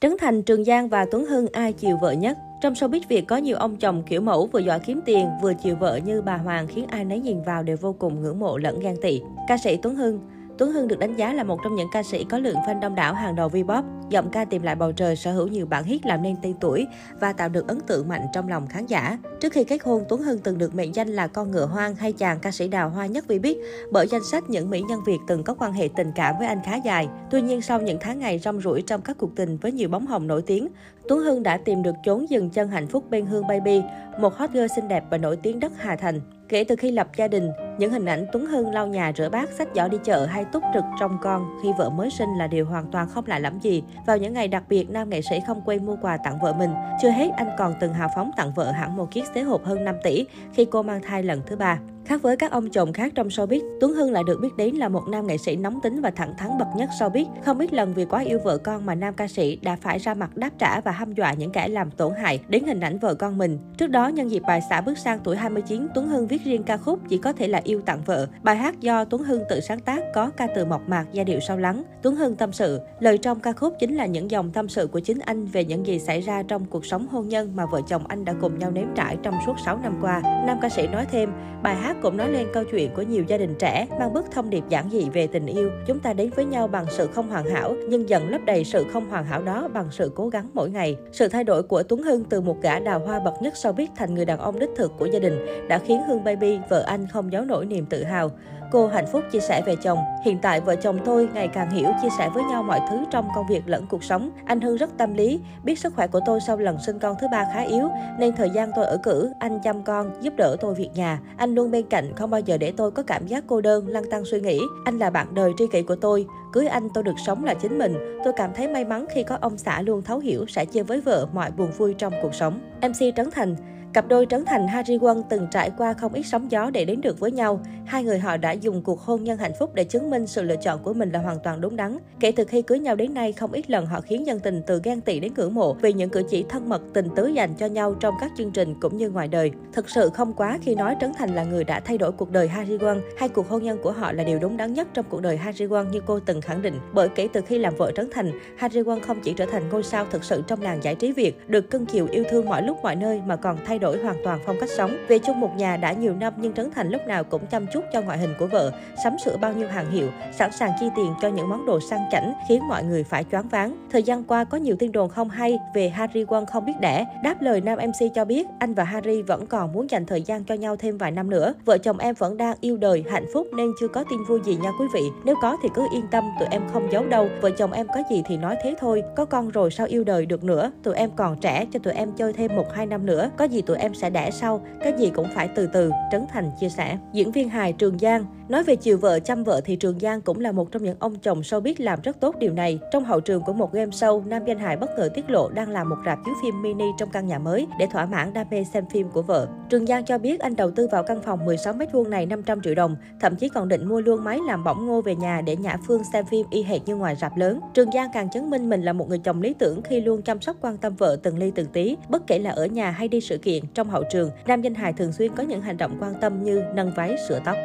Trấn Thành, Trường Giang và Tuấn Hưng ai chiều vợ nhất? Trong showbiz Việt có nhiều ông chồng kiểu mẫu vừa giỏi kiếm tiền, vừa chiều vợ như bà Hoàng khiến ai nấy nhìn vào đều vô cùng ngưỡng mộ lẫn ghen tị. Ca sĩ Tuấn Hưng Tuấn Hưng được đánh giá là một trong những ca sĩ có lượng fan đông đảo hàng đầu Vpop. Giọng ca tìm lại bầu trời sở hữu nhiều bản hit làm nên tên tuổi và tạo được ấn tượng mạnh trong lòng khán giả. Trước khi kết hôn, Tuấn Hưng từng được mệnh danh là con ngựa hoang hay chàng ca sĩ đào hoa nhất Vbiz bởi danh sách những mỹ nhân Việt từng có quan hệ tình cảm với anh khá dài. Tuy nhiên sau những tháng ngày rong ruổi trong các cuộc tình với nhiều bóng hồng nổi tiếng, Tuấn Hưng đã tìm được chốn dừng chân hạnh phúc bên Hương Baby, một hot girl xinh đẹp và nổi tiếng đất Hà Thành. Kể từ khi lập gia đình, những hình ảnh Tuấn Hưng lau nhà rửa bát, sách giỏ đi chợ hay túc trực trong con khi vợ mới sinh là điều hoàn toàn không lạ lắm gì. Vào những ngày đặc biệt, nam nghệ sĩ không quên mua quà tặng vợ mình. Chưa hết, anh còn từng hào phóng tặng vợ hẳn một chiếc xế hộp hơn 5 tỷ khi cô mang thai lần thứ ba. Khác với các ông chồng khác trong showbiz, Tuấn Hưng lại được biết đến là một nam nghệ sĩ nóng tính và thẳng thắn bậc nhất showbiz. Không ít lần vì quá yêu vợ con mà nam ca sĩ đã phải ra mặt đáp trả và hăm dọa những kẻ làm tổn hại đến hình ảnh vợ con mình. Trước đó, nhân dịp bài xã bước sang tuổi 29, Tuấn Hưng viết riêng ca khúc Chỉ có thể là yêu tặng vợ. Bài hát do Tuấn Hưng tự sáng tác có ca từ mộc mạc, giai điệu sâu lắng. Tuấn Hưng tâm sự, lời trong ca khúc chính là những dòng tâm sự của chính anh về những gì xảy ra trong cuộc sống hôn nhân mà vợ chồng anh đã cùng nhau nếm trải trong suốt 6 năm qua. Nam ca sĩ nói thêm, bài hát cũng nói lên câu chuyện của nhiều gia đình trẻ mang bức thông điệp giản dị về tình yêu. Chúng ta đến với nhau bằng sự không hoàn hảo, nhưng dần lấp đầy sự không hoàn hảo đó bằng sự cố gắng mỗi ngày. Sự thay đổi của Tuấn Hưng từ một gã đào hoa bậc nhất sau biết thành người đàn ông đích thực của gia đình đã khiến Hương Baby, vợ anh không giấu nổi niềm tự hào. Cô hạnh phúc chia sẻ về chồng. Hiện tại vợ chồng tôi ngày càng hiểu chia sẻ với nhau mọi thứ trong công việc lẫn cuộc sống. Anh Hưng rất tâm lý, biết sức khỏe của tôi sau lần sinh con thứ ba khá yếu, nên thời gian tôi ở cử, anh chăm con, giúp đỡ tôi việc nhà. Anh luôn bên cạnh, không bao giờ để tôi có cảm giác cô đơn, lăng tăng suy nghĩ. Anh là bạn đời tri kỷ của tôi. Cưới anh tôi được sống là chính mình. Tôi cảm thấy may mắn khi có ông xã luôn thấu hiểu, sẽ chia với vợ mọi buồn vui trong cuộc sống. MC Trấn Thành Cặp đôi Trấn Thành Harry Won từng trải qua không ít sóng gió để đến được với nhau. Hai người họ đã dùng cuộc hôn nhân hạnh phúc để chứng minh sự lựa chọn của mình là hoàn toàn đúng đắn. Kể từ khi cưới nhau đến nay, không ít lần họ khiến dân tình từ ghen tị đến ngưỡng mộ vì những cử chỉ thân mật, tình tứ dành cho nhau trong các chương trình cũng như ngoài đời. Thực sự không quá khi nói Trấn Thành là người đã thay đổi cuộc đời Harry Won, hay cuộc hôn nhân của họ là điều đúng đắn nhất trong cuộc đời Harry Won như cô từng khẳng định. Bởi kể từ khi làm vợ Trấn Thành, Harry Won không chỉ trở thành ngôi sao thực sự trong làng giải trí Việt, được cưng chiều yêu thương mọi lúc mọi nơi mà còn thay đổi đổi hoàn toàn toàn phong cách sống. Về chung một nhà đã nhiều năm nhưng Trấn Thành lúc nào cũng chăm chút cho ngoại hình của vợ, sắm sửa bao nhiêu hàng hiệu, sẵn sàng chi tiền cho những món đồ sang chảnh khiến mọi người phải choáng váng. Thời gian qua có nhiều tin đồn không hay về Harry Won không biết đẻ. Đáp lời nam MC cho biết anh và Harry vẫn còn muốn dành thời gian cho nhau thêm vài năm nữa. Vợ chồng em vẫn đang yêu đời, hạnh phúc nên chưa có tin vui gì nha quý vị. Nếu có thì cứ yên tâm, tụi em không giấu đâu. Vợ chồng em có gì thì nói thế thôi. Có con rồi sao yêu đời được nữa. Tụi em còn trẻ cho tụi em chơi thêm một hai năm nữa. Có gì tụi em sẽ đẻ sau, cái gì cũng phải từ từ, Trấn Thành chia sẻ. Diễn viên hài Trường Giang Nói về chiều vợ chăm vợ thì Trường Giang cũng là một trong những ông chồng showbiz làm rất tốt điều này. Trong hậu trường của một game show, nam danh hài bất ngờ tiết lộ đang làm một rạp chiếu phim mini trong căn nhà mới để thỏa mãn đam mê xem phim của vợ. Trường Giang cho biết anh đầu tư vào căn phòng 16 m2 này 500 triệu đồng, thậm chí còn định mua luôn máy làm bỏng ngô về nhà để Nhã Phương xem phim y hệt như ngoài rạp lớn. Trường Giang càng chứng minh mình là một người chồng lý tưởng khi luôn chăm sóc quan tâm vợ từng ly từng tí, bất kể là ở nhà hay đi sự kiện, trong hậu trường. Nam danh hài thường xuyên có những hành động quan tâm như nâng váy, sửa tóc.